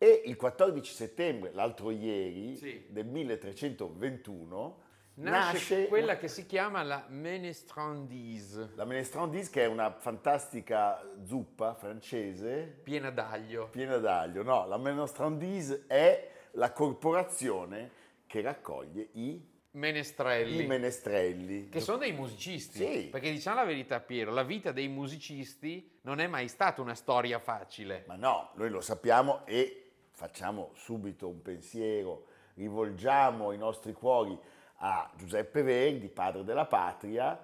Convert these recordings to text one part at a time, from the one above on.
E il 14 settembre, l'altro ieri, Sì. del 1321, Nasce, nasce, quella che si chiama la Menestrandise, la Menestrandise, che è una fantastica zuppa francese piena d'aglio. piena d'aglio. No, la Menestrandise è la corporazione che raccoglie i, Menestrelli. i menestrelli. che sono dei musicisti, Sì. perché diciamo la verità Piero, la vita dei musicisti non è mai stata una storia facile. Ma no, noi lo sappiamo e facciamo subito un pensiero, rivolgiamo i nostri cuori a Giuseppe Verdi, padre della patria,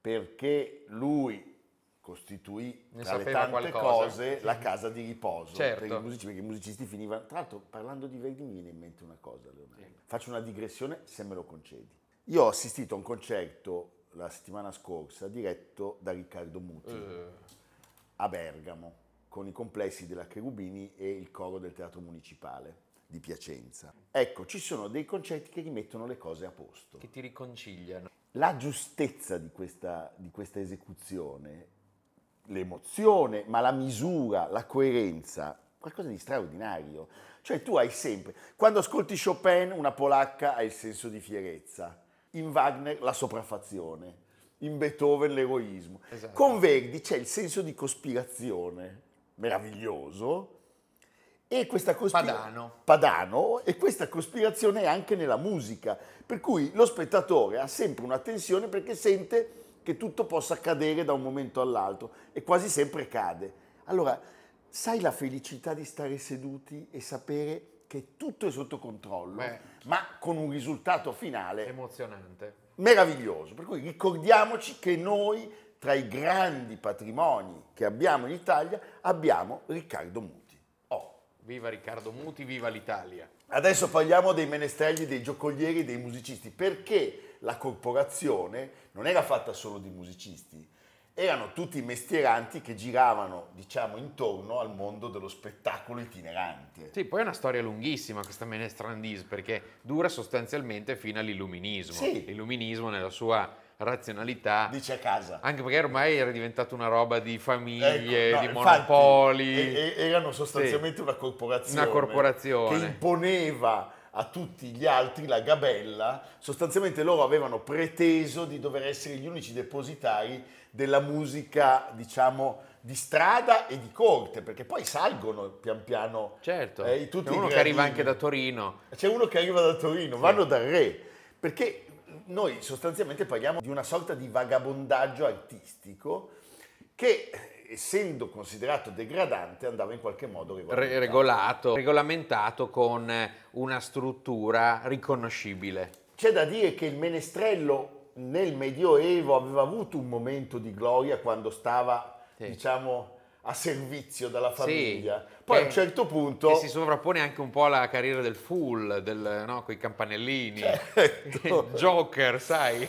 perché lui costituì Ne tra le tante qualcosa. cose la casa di riposo Certo. per i musicisti, perché i musicisti finivano. Tra l'altro, parlando di Verdi, mi viene in mente una cosa, Leonardo. Faccio una digressione se me lo concedi. Io ho assistito a un concerto la settimana scorsa diretto da Riccardo Muti Eh, a Bergamo con i complessi della Cherubini e il coro del Teatro Municipale di Piacenza. Ecco, ci sono dei concerti che rimettono le cose a posto. che ti riconciliano. La giustezza di questa, di questa esecuzione, l'emozione, ma la misura, la coerenza, qualcosa di straordinario. Cioè tu hai sempre, quando ascolti Chopin, una polacca ha il senso di fierezza, in Wagner la sopraffazione, in Beethoven l'eroismo. Esatto. Con Verdi c'è il senso di cospirazione, meraviglioso, e questa cospirazione... Padano. Padano e questa cospirazione è anche nella musica, per cui lo spettatore ha sempre una tensione perché sente che tutto possa cadere da un momento all'altro e quasi sempre cade. Allora, sai la felicità di stare seduti e sapere che tutto è sotto controllo, Beh. ma con un risultato finale Emozionante. meraviglioso. Per cui ricordiamoci che noi, tra i grandi patrimoni che abbiamo in Italia, abbiamo Riccardo Muti. Oh, Viva Riccardo Muti, viva l'Italia. Adesso parliamo dei menestrelli, dei giocolieri, dei musicisti, perché la corporazione non era fatta solo di musicisti, erano tutti mestieranti che giravano, diciamo, intorno al mondo dello spettacolo itinerante. Sì, poi è una storia lunghissima questa Menestrandise perché dura sostanzialmente fino all'illuminismo. Sì. L'illuminismo nella sua razionalità, Dice a casa. anche perché ormai era diventato una roba di famiglie, Ecco, no, di infatti, monopoli. e- e- erano sostanzialmente una corporazione. Una corporazione. Che imponeva a tutti gli altri la gabella. Sostanzialmente loro avevano preteso di dover essere gli unici depositari della musica, diciamo, di strada e di corte, perché poi salgono pian piano. Certo, eh, tutti c'è uno che arriva anche da Torino. C'è uno che arriva da Torino, vanno dal re, perché noi sostanzialmente parliamo di una sorta di vagabondaggio artistico che, essendo considerato degradante, andava in qualche modo Re- regolamentato. regolato, regolamentato con una struttura riconoscibile. C'è da dire che il menestrello nel Medioevo aveva avuto un momento di gloria quando stava, Sì. diciamo, a servizio della Sì, famiglia. Poi a che- un certo punto... Che si sovrappone anche un po' alla carriera del Fool, del, no, con i campanellini. Certo. Joker, sai?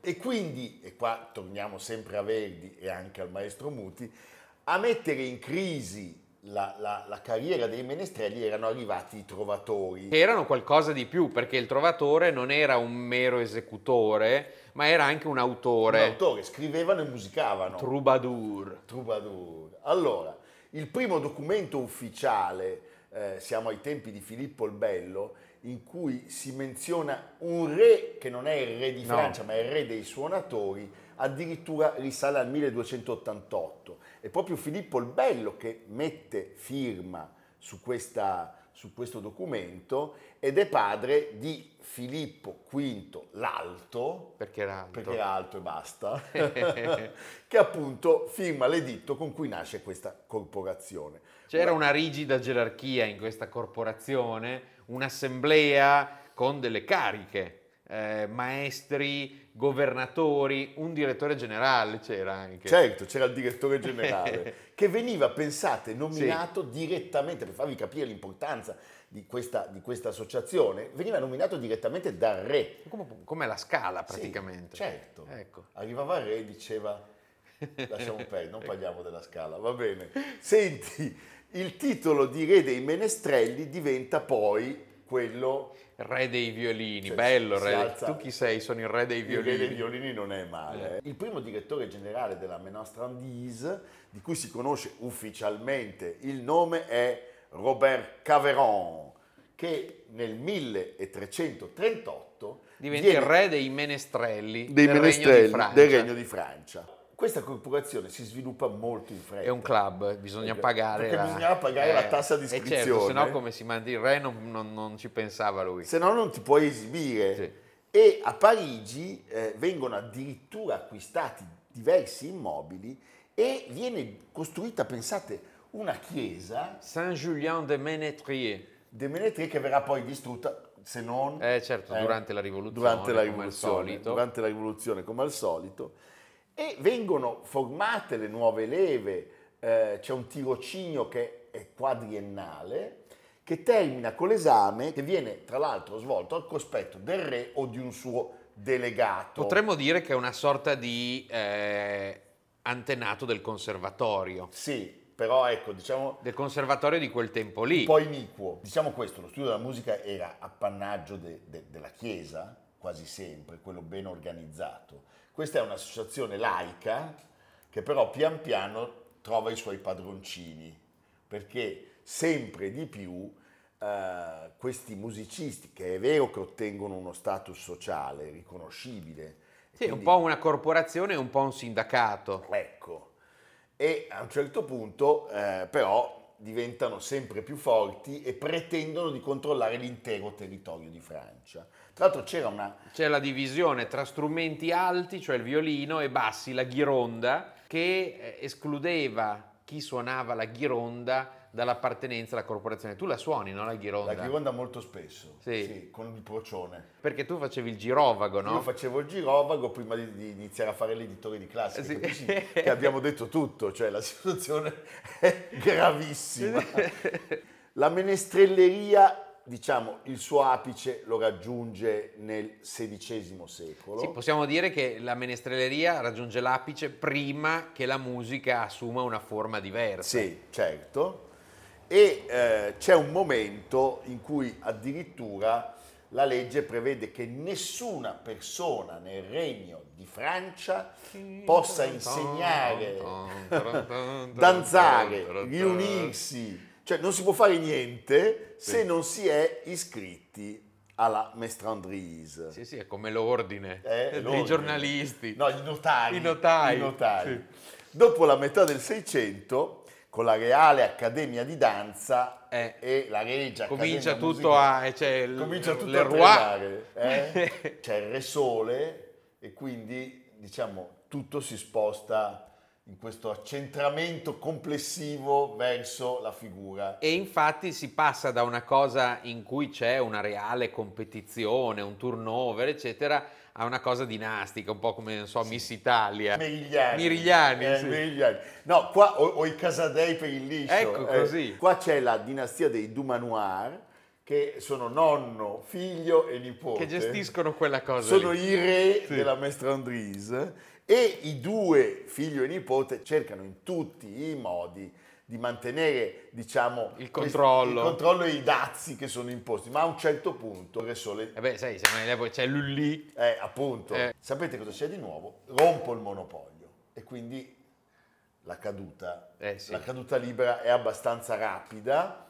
E quindi, e qua torniamo sempre a Verdi e anche al maestro Muti, a mettere in crisi la, la- la carriera dei menestrelli erano arrivati i trovatori. che erano qualcosa di più, perché il trovatore non era un mero esecutore, ma era anche un Un autore. autore, scrivevano e musicavano. Troubadour. Troubadour. Allora, il primo documento ufficiale, eh, siamo ai tempi di Filippo il Bello, in cui si menziona un re che non è il re di No. Francia, ma è il re dei suonatori, addirittura risale al 1288. È proprio Filippo il Bello che mette firma su, questa- su questo documento ed è padre di Filippo V l'Alto, Perché era alto. perché era alto e basta, che appunto firma l'editto con cui nasce questa corporazione. C'era una rigida gerarchia in questa corporazione, un'assemblea con delle cariche. Eh, maestri, governatori, un direttore generale c'era anche. Certo, c'era il direttore generale che veniva, pensate, nominato sì. direttamente, per farvi capire l'importanza di questa, di questa, associazione, veniva nominato direttamente dal re. Come, come la scala praticamente. Sì, certo. Ecco. Arrivava il re e diceva, lasciamo perdere, non parliamo della scala, va bene. Senti, il titolo di re dei menestrelli diventa poi quello re dei violini, cioè, bello re. Alza, tu chi sei? Sono il re dei violini. Il re dei violini non è male. Eh. Il primo direttore generale della Menostrandise, di cui si conosce ufficialmente il nome, è Robert Caveron, che nel 1338 diventa il re dei menestrelli, dei del, menestrelli regno del Regno di Francia questa corporazione si sviluppa molto in fretta. È un club, bisogna perché, pagare. Perché la, bisognava pagare eh, la tassa di iscrizione. Certo, se no come si manda il re non, non, non, ci pensava lui. Se no non ti puoi esibire. Sì. E a Parigi eh, vengono addirittura acquistati diversi immobili e viene costruita, pensate, una chiesa. Saint-Julien de Ménétrier. De Ménétrier che verrà poi distrutta se non... Eh certo, eh, durante la rivoluzione. Durante la rivoluzione, durante la rivoluzione come al solito e vengono formate le nuove leve, eh, c'è un tirocinio che è quadriennale che termina con l'esame che viene tra l'altro svolto al cospetto del re o di un suo delegato. Potremmo dire che è una sorta di eh, antenato del conservatorio. Sì, però ecco, diciamo... Del conservatorio di quel tempo lì. Un po' iniquo. Diciamo questo, lo studio della musica era appannaggio de, de, della Chiesa, quasi sempre, quello ben organizzato questa è un'associazione laica che però pian piano trova i suoi padroncini, perché sempre di più eh, questi musicisti, che è vero che ottengono uno status sociale riconoscibile. Sì, quindi, un po' una corporazione e un po' un sindacato. Ecco, e a un certo punto eh, però diventano sempre più forti e pretendono di controllare l'intero territorio di Francia. Tra l'altro c'era una... C'è la divisione tra strumenti alti, cioè il violino, e bassi, la ghironda, che eh, escludeva chi suonava la ghironda dall'appartenenza alla corporazione. Tu la suoni, no? La ghironda? La ghironda molto spesso, sì. sì con il procione. Perché tu facevi il girovago, no? Io facevo il girovago prima di, di iniziare a fare l'editore di classe, sì. sì, che abbiamo detto tutto, cioè la situazione è gravissima. La menestrelleria diciamo, il suo apice lo raggiunge nel XVI secolo. Sì, possiamo dire che la menestrelleria raggiunge l'apice prima che la musica assuma una forma diversa. Sì, certo. E eh, c'è un momento in cui addirittura la legge prevede che nessuna persona nel regno di Francia possa insegnare, danzare, riunirsi cioè non si può fare niente se non si è iscritti alla Mestrandrise. Sì, sì, è come l'ordine eh, dei giornalisti. No, i notai. I notai. I notai. Sì. Dopo la metà del Seicento, con la Reale Accademia di Danza eh. e la Regia comincia Accademia tutto Musicale, a cioè, comincia tutto a tremare. Eh? C'è il Re Sole e quindi diciamo tutto si sposta in questo accentramento complessivo verso la figura. E infatti si passa da una cosa in cui c'è una reale competizione, un turnover, eccetera, a una cosa dinastica, un po' come, non so. Miss Italia. Merigliani. Mirigliani, eh, sì. Merigliani. No, qua ho, ho, i Casadei per il liscio. Ecco eh, così. Qua c'è la dinastia dei Dumanoir, che sono nonno, figlio e nipote. Che gestiscono quella cosa Sono lì. i re sì. della Mestrandrise e i due, figlio e nipote, cercano in tutti i modi di mantenere diciamo, il, controllo. il controllo e i dazi che sono imposti, ma a un certo punto il sole... Eh beh, sai, c'è Lulli. Eh, appunto. Eh. Sapete cosa c'è di nuovo? Rompo il monopolio e quindi la caduta, eh, sì. la caduta libera è abbastanza rapida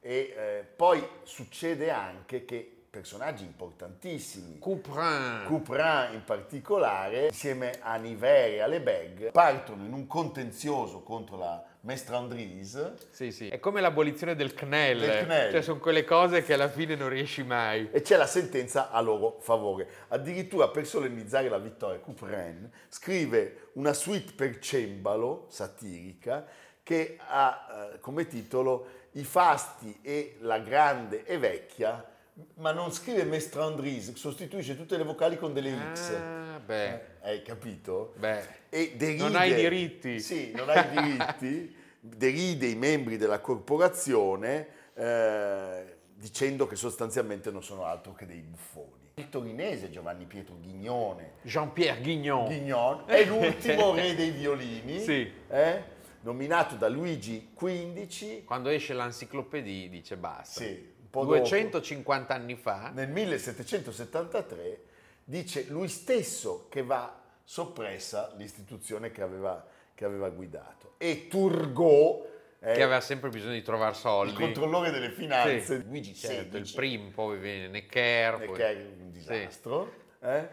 e eh, poi succede anche che personaggi importantissimi. Couperin. Couperin in particolare, insieme a Niver e a Lebeg, partono in un contenzioso contro la Mestrandrise. Sì, sì. È come l'abolizione del CNEL. Del CNEL. Cioè sono quelle cose che alla fine non riesci mai. E c'è la sentenza a loro favore. Addirittura per solennizzare la vittoria, Couperin scrive una suite per cembalo satirica che ha eh, come titolo I fasti e la grande e vecchia ma non scrive Mestrandris, sostituisce tutte le vocali con delle X. Ah, beh, Eh, hai capito? beh. E deride, Non hai diritti. Sì, non hai diritti. deride i membri della corporazione eh, dicendo che sostanzialmente non sono altro che dei buffoni. Il torinese Giovanni Pietro Ghignone Jean-Pierre Guignon. Guignon è l'ultimo re dei violini, Sì. eh, nominato da Luigi XV Quando esce l'enciclopedia dice basta. sì, po' dopo. 250 anni fa. nel 1773 dice lui stesso che va soppressa l'istituzione che aveva, che aveva guidato. E Turgot, eh, Che aveva sempre bisogno di trovare il soldi. controllore delle finanze, Sì, Luigi certo, il XVI, primo, poi viene Necker. eh, poi- un Sì. disastro, eh,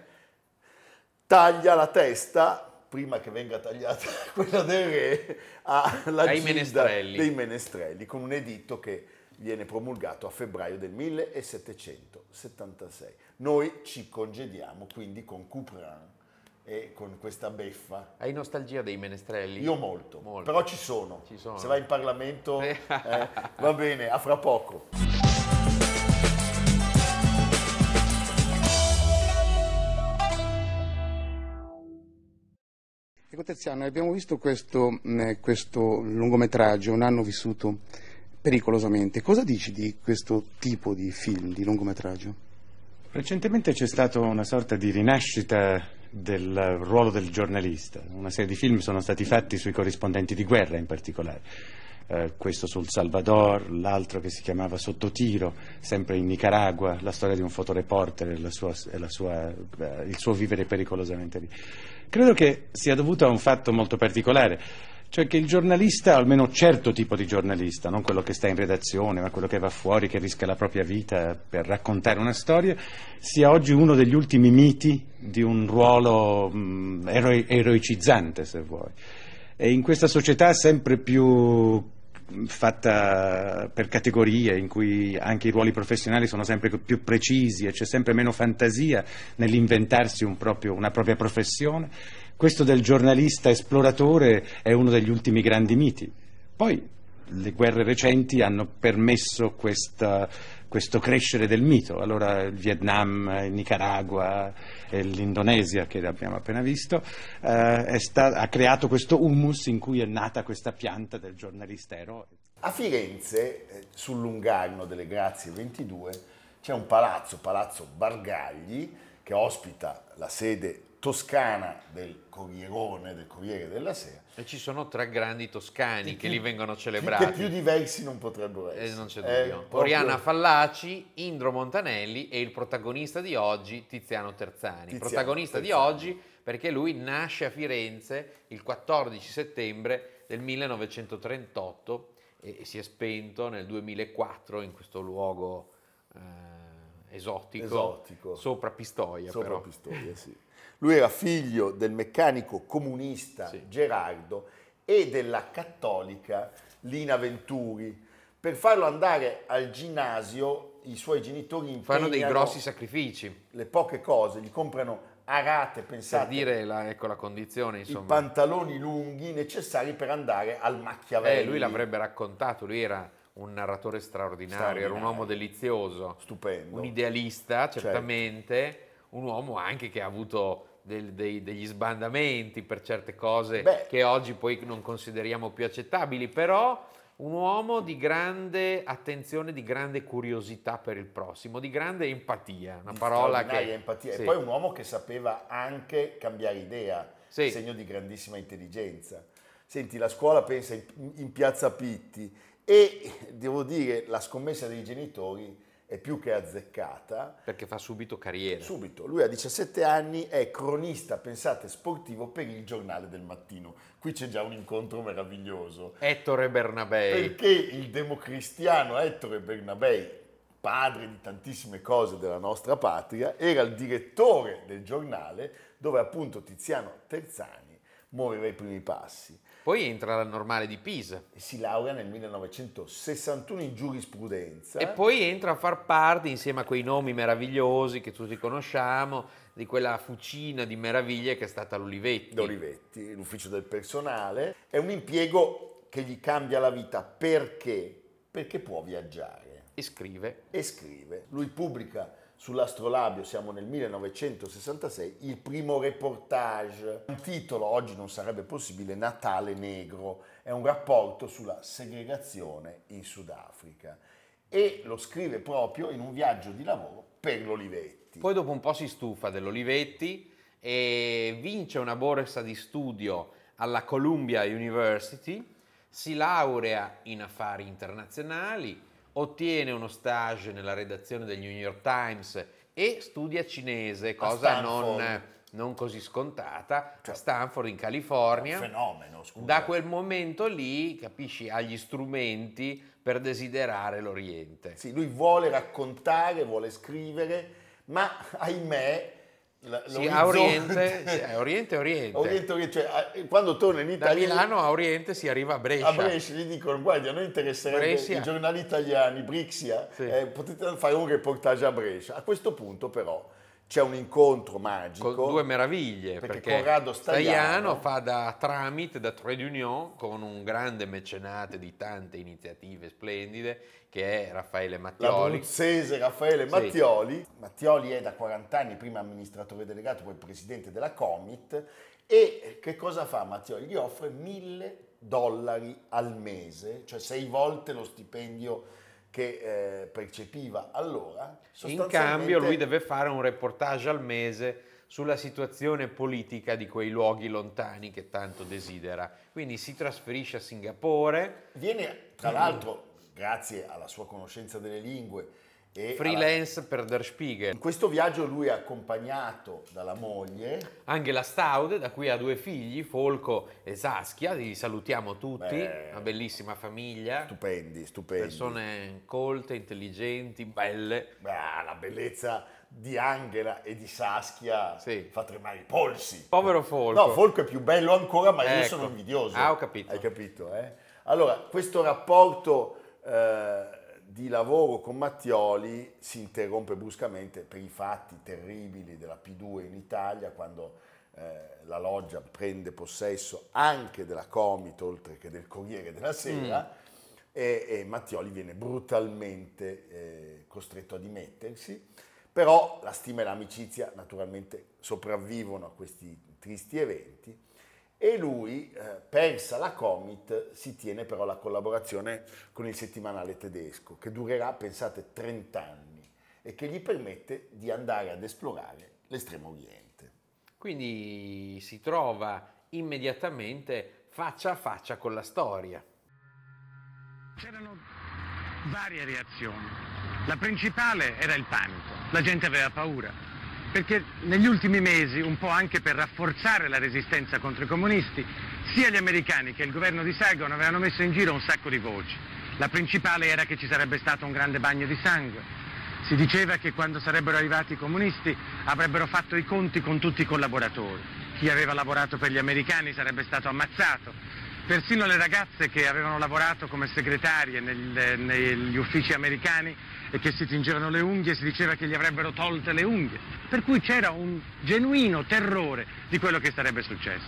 taglia la testa, prima che venga tagliata quella del re, alla Ai gilda menestrelli. dei menestrelli, con un editto che viene promulgato a febbraio del 1776. Noi ci congediamo quindi con Couperin e con questa beffa. Hai nostalgia dei menestrelli? Io molto, Molto. però ci sono. Ci sono. Se vai in Parlamento, eh, va bene, a fra poco. Ecco Tiziano, abbiamo visto questo, mh, questo lungometraggio, un anno vissuto pericolosamente. Cosa dici di questo tipo di film, di lungometraggio? Recentemente c'è stata una sorta di rinascita del ruolo del giornalista. Una serie di film sono stati fatti sui corrispondenti di guerra in particolare. Eh, questo sul Salvador, l'altro che si chiamava Sottotiro, sempre in Nicaragua, la storia di un fotoreporter e, sua- e sua, eh, il suo vivere pericolosamente lì. Credo che sia dovuto a un fatto molto particolare, cioè che il giornalista, almeno un certo tipo di giornalista, non quello che sta in redazione, ma quello che va fuori, che rischia la propria vita per raccontare una storia, sia oggi uno degli ultimi miti di un ruolo mh, eroi- eroicizzante, se vuoi. E in questa società sempre più mh, fatta per categorie, in cui anche i ruoli professionali sono sempre più precisi e c'è sempre meno fantasia nell'inventarsi un proprio- una propria professione, questo del giornalista esploratore è uno degli ultimi grandi miti. Poi le guerre recenti hanno permesso questa- questo crescere del mito. Allora il Vietnam, il Nicaragua l'Indonesia, che abbiamo appena visto, eh, sta- ha creato questo humus in cui è nata questa pianta del giornalista eroe. A Firenze, eh, sul Lungarno delle Grazie 22, c'è un palazzo, Palazzo Bargagli, che ospita la sede toscana del Corrierone, del Corriere della Sera. E ci sono tre grandi toscani che, più- lì vengono Che celebrati. più diversi non potrebbero Eh, essere. non c'è Eh, dubbio. proprio- Oriana Fallaci, Indro Montanelli e il protagonista di oggi, Tiziano Terzani. Tiziano protagonista di Terzani. oggi perché lui nasce a Firenze il 14 settembre del 1938 e, e si è spento nel 2004 in questo luogo eh, esotico, Esotico. sopra Pistoia. Sopra però. Pistoia, sì. Lui era figlio del meccanico comunista Sì. Gerardo e della cattolica Lina Venturi. Per farlo andare al ginnasio i suoi genitori Fanno dei grossi sacrifici le poche cose, gli comprano a rate, per pensate, dire la, ecco, la condizione. i Insomma. pantaloni lunghi necessari per andare al Machiavelli. Eh, lui l'avrebbe raccontato, lui era un narratore straordinario, era un uomo delizioso, Stupendo. un idealista Certo. certamente, un uomo anche che ha avuto del- dei- degli sbandamenti per certe cose Beh. che oggi poi non consideriamo più accettabili, però un uomo di grande attenzione, di grande curiosità per il prossimo, di grande empatia, una di parola che... empatia. sì. E poi un uomo che sapeva anche cambiare idea, Sì. segno di grandissima intelligenza. Senti, la scuola pensa in, in piazza Pitti e devo dire la scommessa dei genitori è più che azzeccata. perché fa subito carriera. Subito, lui a 17 anni è cronista, pensate, sportivo per il giornale del mattino. Qui c'è già un incontro meraviglioso. Ettore Bernabei. Perché il democristiano Ettore Bernabei, padre di tantissime cose della nostra patria, era il direttore del giornale dove appunto Tiziano Terzani muoveva i primi passi Poi entra la normale di Pisa. e si laurea nel 1961 in giurisprudenza. E poi entra a far parte, insieme a quei nomi meravigliosi che tutti conosciamo, di quella fucina di meraviglie che è stata l'Olivetti. D'Olivetti, l'ufficio del personale. È un impiego che gli cambia la vita perché? Perché può viaggiare. E scrive. E scrive. Lui pubblica sull'astrolabio, siamo nel 1966, il primo reportage. Un titolo, oggi non sarebbe possibile, Natale Negro. È un rapporto sulla segregazione in Sudafrica. E lo scrive proprio in un viaggio di lavoro per l'Olivetti. Poi dopo un po' si stufa dell'Olivetti e vince una borsa di studio alla Columbia University, si laurea in affari internazionali, ottiene uno stage nella redazione del New York Times e studia cinese, cosa non, non, così scontata, cioè, a Stanford in California. Un fenomeno, scusa. Da quel momento lì, capisci, ha gli strumenti per desiderare l'Oriente. Sì, lui vuole raccontare, vuole scrivere, ma ahimè la, sì, a Oriente, sì, a Oriente, Oriente. Oriente, Oriente cioè, quando torna in Italia... Da Milano a Oriente si arriva a Brescia. A Brescia gli dicono, guardi, a noi interesserebbe Brescia. i giornali italiani, Brixia, sì. eh, potete fare un reportage a Brescia. A questo punto però c'è un incontro magico. Con due meraviglie, perché, perché Corrado Stagliano, fa da tramite, da trade union, con un grande mecenate di tante iniziative splendide, che è Raffaele Mattioli. L'abruzzese Raffaele Mattioli. Sì. Mattioli è da 40 anni prima amministratore delegato, poi presidente della Comit, e che cosa fa Mattioli? Gli offre mille dollari al mese, cioè sei volte lo stipendio che eh, percepiva allora. In cambio lui deve fare un reportage al mese sulla situazione politica di quei luoghi lontani che tanto desidera. Quindi si trasferisce a Singapore. Viene, tra l'altro, grazie alla sua conoscenza delle lingue, e Freelance alla... per Der Spiegel. In questo viaggio lui è accompagnato dalla moglie. Angela Staude, da cui ha due figli, Folco e Saskia, li salutiamo tutti, Beh, una bellissima famiglia. Stupendi, stupendi. Persone colte, intelligenti, belle. Beh, la bellezza di Angela e di Saskia sì. fa tremare i polsi. Povero Folco. No, Folco è più bello ancora, ma ecco. io sono invidioso. Ah, ho capito. Hai capito, eh? Allora, questo rapporto... Eh, di lavoro con Mattioli si interrompe bruscamente per i fatti terribili della P2 in Italia quando eh, la loggia prende possesso anche della Comito oltre che del Corriere della Sera mm. e, e, Mattioli viene brutalmente eh, costretto a dimettersi, però la stima e l'amicizia naturalmente sopravvivono a questi tristi eventi e lui, eh, persa la Comit, si tiene però la collaborazione con il settimanale tedesco, che durerà, pensate, 30 anni e che gli permette di andare ad esplorare l'estremo oriente. Quindi si trova immediatamente faccia a faccia con la storia. C'erano varie reazioni. La principale era il panico, la gente aveva paura perché negli ultimi mesi, un po' anche per rafforzare la resistenza contro i comunisti, sia gli americani che il governo di Saigon avevano messo in giro un sacco di voci. La principale era che ci sarebbe stato un grande bagno di sangue. Si diceva che quando sarebbero arrivati i comunisti avrebbero fatto i conti con tutti i collaboratori. Chi aveva lavorato per gli americani sarebbe stato ammazzato. Persino le ragazze che avevano lavorato come segretarie nel, negli uffici americani e che si tingevano le unghie, si diceva che gli avrebbero tolte le unghie, per cui c'era un genuino terrore di quello che sarebbe successo.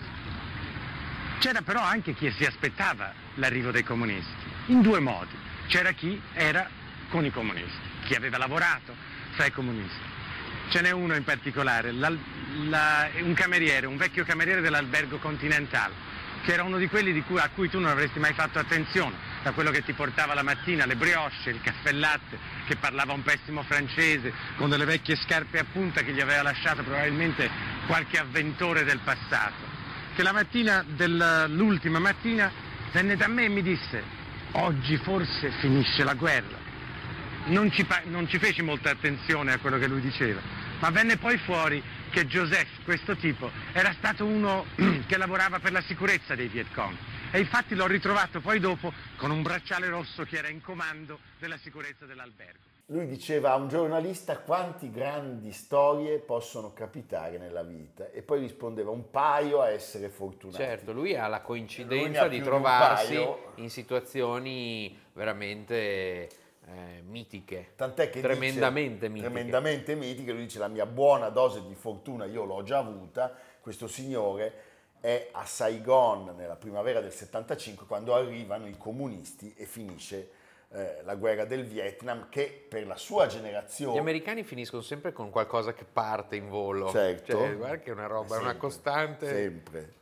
C'era però anche chi si aspettava l'arrivo dei comunisti, in due modi. C'era chi era con i comunisti, chi aveva lavorato fra i comunisti. Ce n'è uno in particolare, la, la, un cameriere, un vecchio cameriere dell'albergo Continental, che era uno di quelli cui, a cui tu non avresti mai fatto attenzione, da quello che ti portava la mattina le brioche, il caffè latte, che parlava un pessimo francese, con delle vecchie scarpe a punta che gli aveva lasciato probabilmente qualche avventore del passato, che la mattina dell'ultima mattina venne da me e mi disse oggi forse finisce la guerra. Non ci, non ci feci molta attenzione a quello che lui diceva, ma venne poi fuori che Joseph, questo tipo, era stato uno che lavorava per la sicurezza dei Viet Cong e infatti l'ho ritrovato poi dopo con un bracciale rosso che era in comando della sicurezza dell'albergo. Lui diceva a un giornalista quanti grandi storie possono capitare nella vita e poi rispondeva un paio a essere fortunati. Certo, lui ha la coincidenza di trovarsi in situazioni veramente eh, mitiche, Tant'è che tremendamente dice, mitiche. Tremendamente mitiche, lui dice la mia buona dose di fortuna io l'ho già avuta, questo signore è a Saigon nella primavera del 75 quando arrivano i comunisti e finisce eh, la guerra del Vietnam che per la sua generazione... Gli americani finiscono sempre con qualcosa che parte in volo. Certo. Cioè, guarda che è una roba, è una costante. Sempre.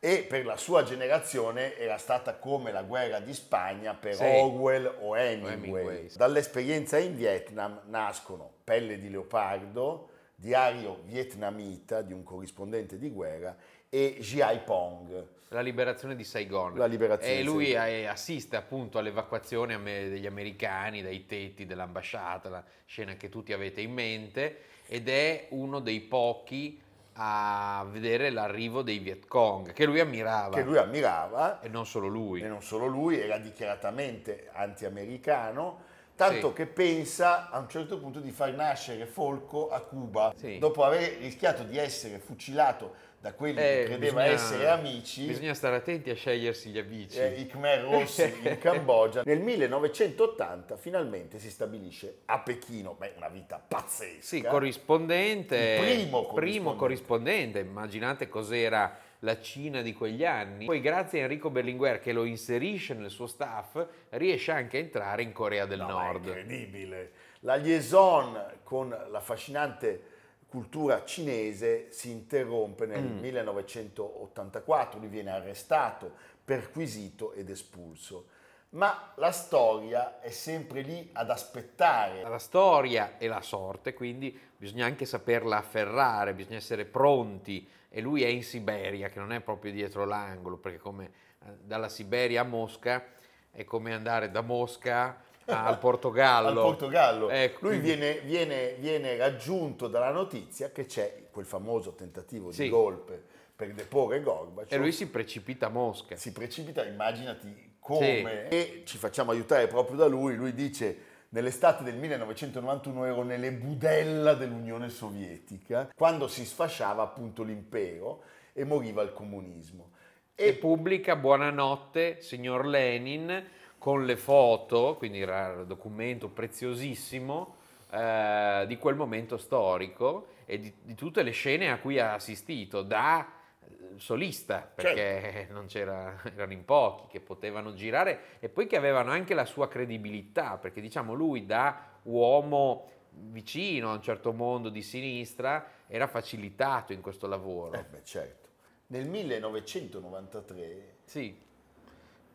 E per la sua generazione era stata come la guerra di Spagna per Sì. Orwell o Hemingway. Hemingway. Dall'esperienza in Vietnam nascono Pelle di leopardo, Diario vietnamita di un corrispondente di guerra e G.I. Pong. La liberazione di Saigon. La liberazione E lui Saigon. assiste appunto all'evacuazione degli americani dai tetti dell'ambasciata, la scena che tutti avete in mente, ed è uno dei pochi a vedere l'arrivo dei Viet Cong, che lui ammirava. Che lui ammirava E non solo lui. e non solo lui, era dichiaratamente anti-americano, tanto Sì. che pensa a un certo punto di far nascere Folco a Cuba, Sì. dopo aver rischiato di essere fucilato da quelli che Eh, credeva bisogna- essere amici, Bisogna stare attenti a scegliersi gli amici. eh, i Khmer Rossi in Cambogia. Nel 1980 finalmente si stabilisce a Pechino, beh, una vita pazzesca. Sì, corrispondente. Il primo corrispondente. primo corrispondente. Immaginate cos'era la Cina di quegli anni. Poi grazie a Enrico Berlinguer che lo inserisce nel suo staff, riesce anche a entrare in Corea del No, è Nord. incredibile. La liaison con l'affascinante cultura cinese si interrompe nel Mm. 1984, lui viene arrestato, perquisito ed espulso. Ma la storia è sempre lì ad aspettare. La storia e la sorte, quindi bisogna anche saperla afferrare, bisogna essere pronti. E lui è in Siberia, che non è proprio dietro l'angolo, perché come eh, dalla Siberia a Mosca è come andare da Mosca al Portogallo. Al Portogallo. Ecco, Lui viene, viene- viene raggiunto dalla notizia che c'è quel famoso tentativo Sì. di golpe per deporre Gorbaciov. E lui si precipita a Mosca. si precipita, immaginati come. E ci facciamo aiutare proprio da lui. Lui dice. Nell'estate del 1991 ero nelle budella dell'Unione Sovietica, quando si sfasciava appunto l'impero e moriva il comunismo. e pubblica Buonanotte, signor Lenin, con le foto, quindi era un documento preziosissimo eh, di quel momento storico e di, di tutte le scene a cui ha assistito da eh, solista, perché non c'era, erano in pochi che potevano girare e poi che avevano anche la sua credibilità, perché diciamo lui da uomo vicino a un certo mondo di sinistra era facilitato in questo lavoro. Eh beh, certo. Nel 1993 Sì,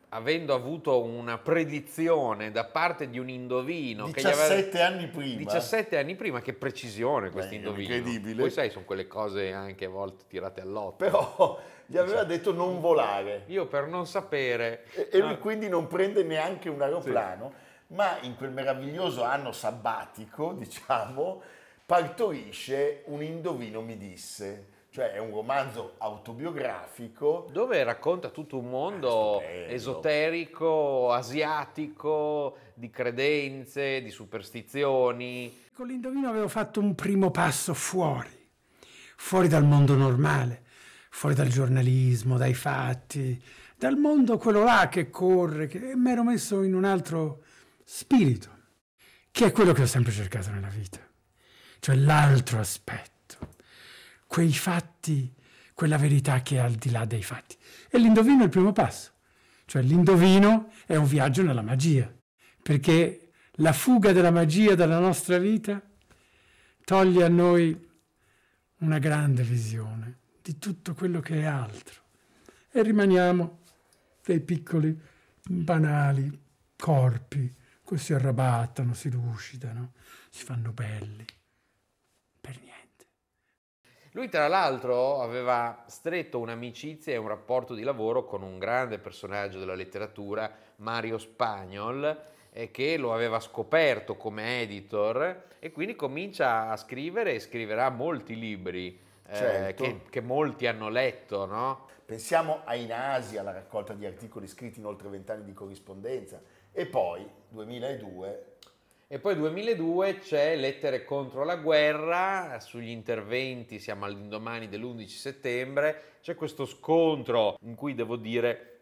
avendo avuto una predizione da parte di un indovino che gli aveva 17 anni prima 17 anni prima, che precisione questo indovino. incredibile. Poi sai, sono quelle cose anche a volte tirate all'otto. però gli aveva detto non volare Io per non sapere... e, e lui Ah, quindi non prende neanche un aeroplano ma in quel meraviglioso anno sabbatico diciamo partorisce un indovino mi disse cioè è un romanzo autobiografico. Dove racconta tutto un mondo Ah, esoterico, asiatico, di credenze, di superstizioni. Con l'indovino avevo fatto un primo passo fuori, fuori dal mondo normale, fuori dal giornalismo, dai fatti, dal mondo quello là che corre, che mi ero messo in un altro spirito, che è quello che ho sempre cercato nella vita, cioè l'altro aspetto, quei fatti, quella verità che è al di là dei fatti. E l'indovino è il primo passo, cioè l'indovino è un viaggio nella magia, perché la fuga della magia dalla nostra vita toglie a noi una grande visione di tutto quello che è altro e rimaniamo dei piccoli, banali corpi che si arrabattano, si lucidano, si fanno belli. Lui tra l'altro aveva stretto un'amicizia e un rapporto di lavoro con un grande personaggio della letteratura, Mario Spagnol, eh, che lo aveva scoperto come editor e quindi comincia a scrivere e scriverà molti libri eh, Certo. che, che molti hanno letto, no? pensiamo a In Asia la raccolta di articoli scritti in oltre vent'anni di corrispondenza e poi 2002 E poi 2002 c'è Lettere contro la guerra, sugli interventi siamo all'indomani dell'11 settembre, c'è questo scontro in cui devo dire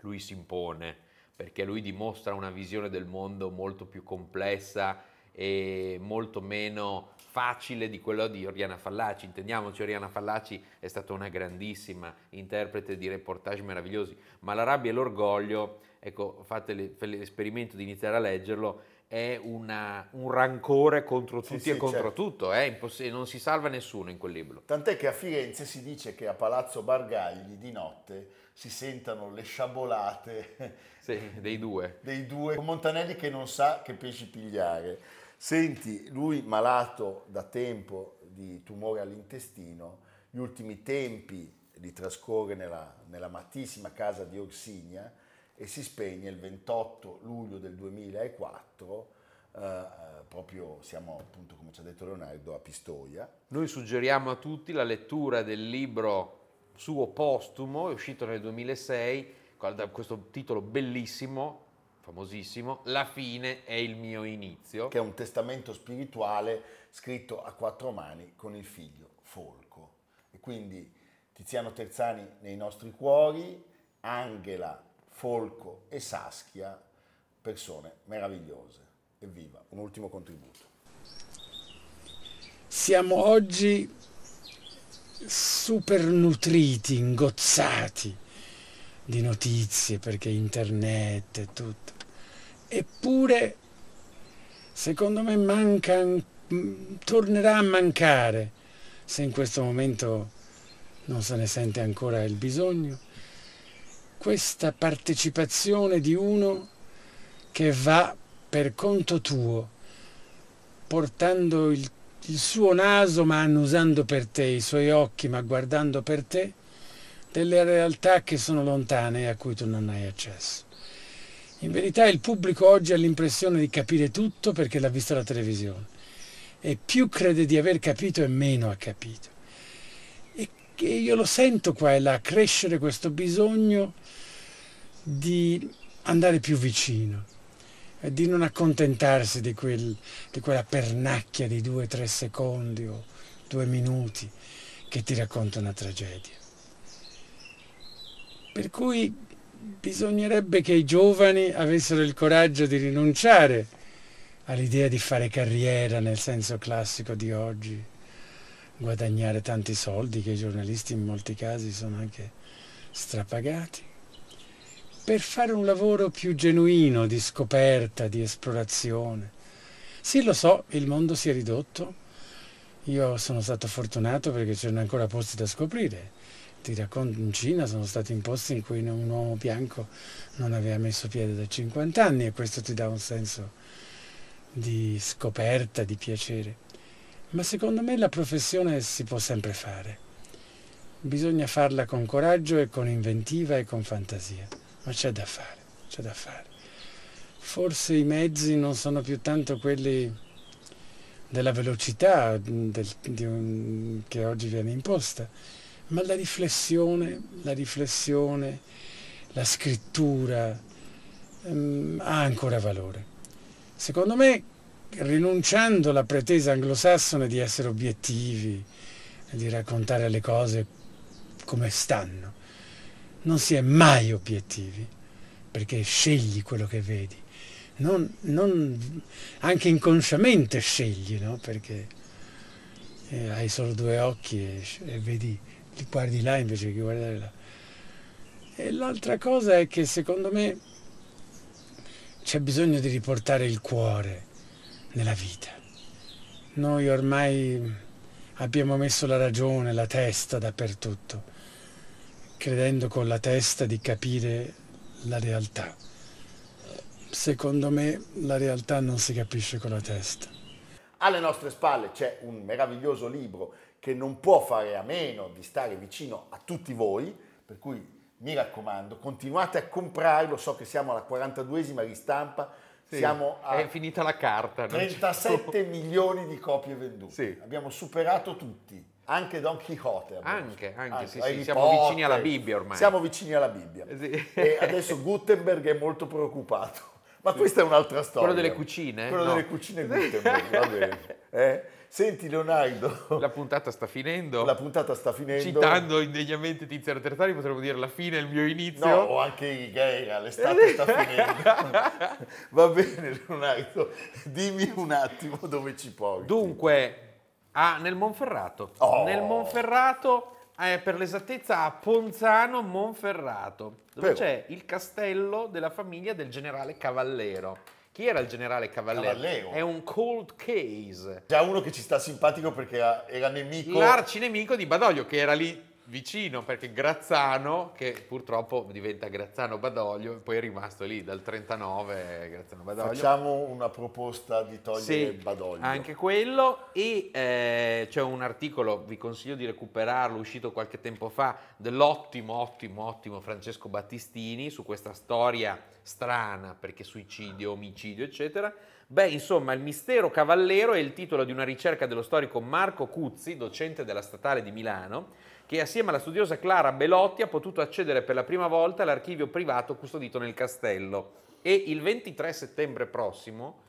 lui si impone, perché lui dimostra una visione del mondo molto più complessa e molto meno facile di quello di Oriana Fallaci. Intendiamoci, Oriana Fallaci è stata una grandissima interprete di reportage meravigliosi, ma La rabbia e l'orgoglio, ecco, fate l'esperimento di iniziare a leggerlo, è una, un rancore contro tutti sì, e contro certo. tutto, è imposs- non si salva nessuno in quel libro. Tant'è che a Firenze si dice che a Palazzo Bargagli di notte si sentano le sciabolate Sì, dei due. dei due con Montanelli che non sa che pesci pigliare. Senti, lui malato da tempo di tumore all'intestino, gli ultimi tempi li trascorre nella, nella amatissima casa di Orsigna e si spegne il 28 luglio del 2004, eh, eh, proprio siamo appunto, come ci ha detto Leonardo, a Pistoia. Noi suggeriamo a tutti la lettura del libro suo postumo, è uscito nel 2006, con questo titolo bellissimo, famosissimo, La fine è il mio inizio. che è un testamento spirituale scritto a quattro mani con il figlio Folco. E quindi Tiziano Terzani nei nostri cuori, Angela, Folco e Saskia, persone meravigliose. Evviva, un ultimo contributo. Siamo oggi super nutriti, ingozzati di notizie perché internet e tutto. Eppure, secondo me, manca, tornerà a mancare, se in questo momento non se ne sente ancora il bisogno, questa partecipazione di uno che va per conto tuo, portando il, il suo naso ma annusando per te, i suoi occhi ma guardando per te, delle realtà che sono lontane e a cui tu non hai accesso. In verità il pubblico oggi ha l'impressione di capire tutto perché l'ha visto alla televisione e più crede di aver capito e meno ha capito. Che io lo sento qua e là crescere questo bisogno di andare più vicino e di non accontentarsi di, quel, di quella pernacchia di due o tre secondi o due minuti che ti racconta una tragedia. Per cui bisognerebbe che i giovani avessero il coraggio di rinunciare all'idea di fare carriera nel senso classico di oggi, guadagnare tanti soldi che i giornalisti in molti casi sono anche strapagati, per fare un lavoro più genuino di scoperta, di esplorazione. Sì, lo so, il mondo si è ridotto. Io sono stato fortunato perché c'erano ancora posti da scoprire ti racconto in Cina sono stati in posti in cui un uomo bianco non aveva messo piede da 50 anni e questo ti dà un senso di scoperta, di piacere. Ma secondo me la professione si può sempre fare. Bisogna farla con coraggio e con inventiva e con fantasia, ma c'è da fare, c'è da fare. Forse i mezzi non sono più tanto quelli della velocità del, un, che oggi viene imposta, ma la riflessione, la riflessione, la scrittura ehm, ha ancora valore. Secondo me, rinunciando alla pretesa anglosassone di essere obiettivi, di raccontare le cose come stanno, non si è mai obiettivi, perché scegli quello che vedi. Non, non, anche inconsciamente scegli, no? perché eh, hai solo due occhi e, e vedi li guardi là invece che guardare là. E l'altra cosa è che secondo me c'è bisogno di riportare il cuore nella vita. Noi ormai abbiamo messo la ragione, la testa dappertutto, credendo con la testa di capire la realtà. Secondo me la realtà non si capisce con la testa. Alle nostre spalle c'è un meraviglioso libro che non può fare a meno di stare vicino a tutti voi, per cui mi raccomando, continuate a comprarlo, so che siamo alla 42esima ristampa, Sì, siamo a È finita la carta. non c'è- 37 milioni di copie vendute, Sì. abbiamo superato tutti, anche Don Quixote. Anche, superato. anche, sì, sì, siamo Potter. vicini alla Bibbia ormai. Siamo vicini alla Bibbia. Sì. E adesso Gutenberg è molto preoccupato. Ma questa è un'altra storia. Quello delle cucine? Quello No. delle cucine Gutenberg, va bene. Eh? Senti Leonardo, La puntata sta finendo. la puntata sta finendo. Citando indegnamente Tiziano Terzani potremmo dire la fine è il mio inizio. No, o anche Righeira, l'estate sta finendo. Va bene Leonardo, dimmi un attimo dove ci porti. Dunque, a- nel Monferrato. Oh. Nel Monferrato, eh, per l'esattezza a Ponzano Monferrato, dove Però. c'è il castello della famiglia del generale Cavallero. Chi era il generale Cavallero? Cavallero. È un cold case. Già uno che ci sta simpatico perché era, nemico. L'arcinemico di Badoglio, che era lì vicino, perché Grazzano, che purtroppo diventa Grazzano Badoglio, poi è rimasto lì dal 39 Grazzano Badoglio. Facciamo una proposta di togliere Sì, Badoglio. anche quello e eh, c'è un articolo, vi consiglio di recuperarlo, uscito qualche tempo fa, dell'ottimo, ottimo, ottimo Francesco Battistini su questa storia strana, perché suicidio, omicidio, eccetera. Beh, insomma, il mistero cavallero è il titolo di una ricerca dello storico Marco Cuzzi, docente della Statale di Milano, che assieme alla studiosa Clara Belotti ha potuto accedere per la prima volta all'archivio privato custodito nel castello. E il 23 settembre prossimo,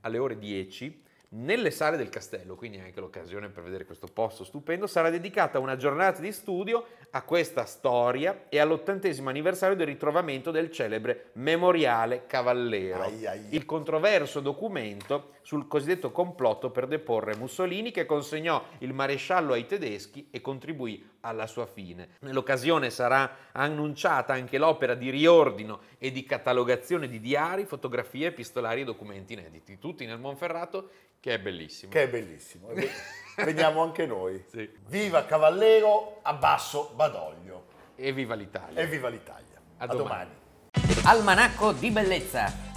alle ore 10, nelle sale del castello, quindi anche l'occasione per vedere questo posto stupendo, sarà dedicata una giornata di studio a questa storia e all'ottantesimo anniversario del ritrovamento del celebre Memoriale Cavallero, Ai, ai. il controverso documento sul cosiddetto complotto per deporre Mussolini che consegnò il maresciallo ai tedeschi e contribuì alla sua fine. Nell'occasione sarà annunciata anche l'opera di riordino e di catalogazione di diari, fotografie, epistolari e documenti inediti, tutti nel Monferrato, che è bellissimo. Che è bellissimo. E ve- Veniamo anche noi. Sì. Viva Cavallero, abbasso Badoglio. E viva l'Italia! E viva l'Italia. A A domani. domani. Almanacco di bellezza